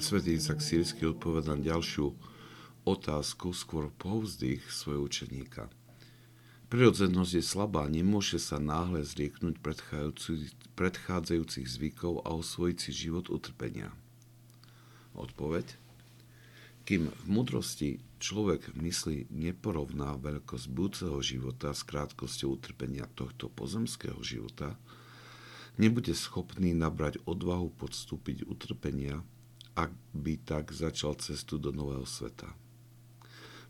Svetý Izak Sírsky odpoveda na ďalšiu otázku, skôr povzdych svojho učeníka. Prirodzenosť je slabá, nemôže sa náhle zrieknúť predchádzajúcich zvykov a osvojiť si život utrpenia. Odpoveď? Kým v mudrosti človek myslí neporovná veľkosť budúceho života s krátkosťou utrpenia tohto pozemského života, nebude schopný nabrať odvahu podstúpiť utrpenia, ak by tak začal cestu do nového sveta.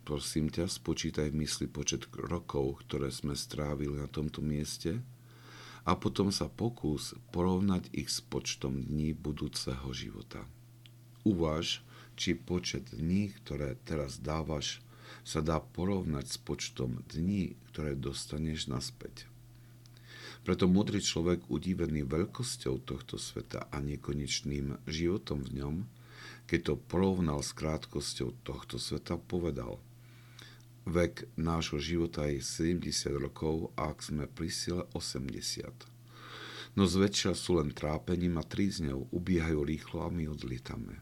Prosím ťa, spočítaj v mysli počet rokov, ktoré sme strávili na tomto mieste a potom sa pokús porovnať ich s počtom dní budúceho života. Uváž, či počet dní, ktoré teraz dávaš, sa dá porovnať s počtom dní, ktoré dostaneš naspäť. Preto múdry človek, udívený veľkosťou tohto sveta a nekonečným životom v ňom, keď to porovnal s krátkosťou tohto sveta, povedal – Vek nášho života je 70 rokov a ak sme pri sile 80. No zväčša sú len trápením a trízňou, ubiehajú rýchlo a my odlietame.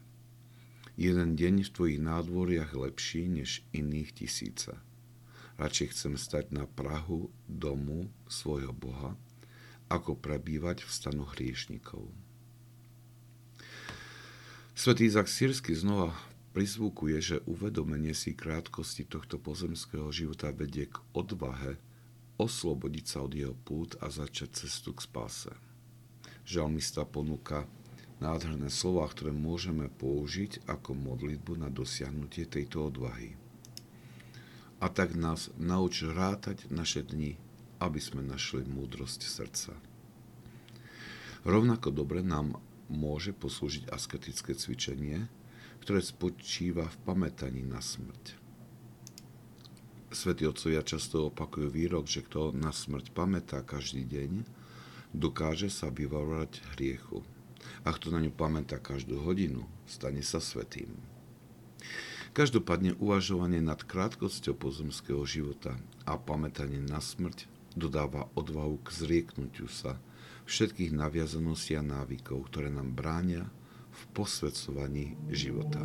Jeden deň v tvojich nádvoriach lepší než iných tisíce. Radšej chcem stať na Prahu domu svojho Boha, ako prebývať v stanu hriešnikov. Svetý Izak Sírsky znova prizvukuje, že uvedomenie si krátkosti tohto pozemského života vedie k odvahe oslobodiť sa od jeho pút a začať cestu k spáse. Žalmista ponúka nádherné slova, ktoré môžeme použiť ako modlitbu na dosiahnutie tejto odvahy. A tak nás nauč rátať naše dni, aby sme našli múdrosť srdca. Rovnako dobre nám môže poslúžiť asketické cvičenie, ktoré spočíva v pamätaní na smrť. Svetí otcovia často opakujú výrok, že kto na smrť pamätá každý deň, dokáže sa vyvarovať hriechu. A kto na ňu pamätá každú hodinu, stane sa svetým. Každopádne uvažovanie nad krátkosťou pozemského života a pamätanie na smrť dodáva odvahu k zrieknutiu sa všetkých naviazaností a návykov, ktoré nám bránia v posvedcovaní života.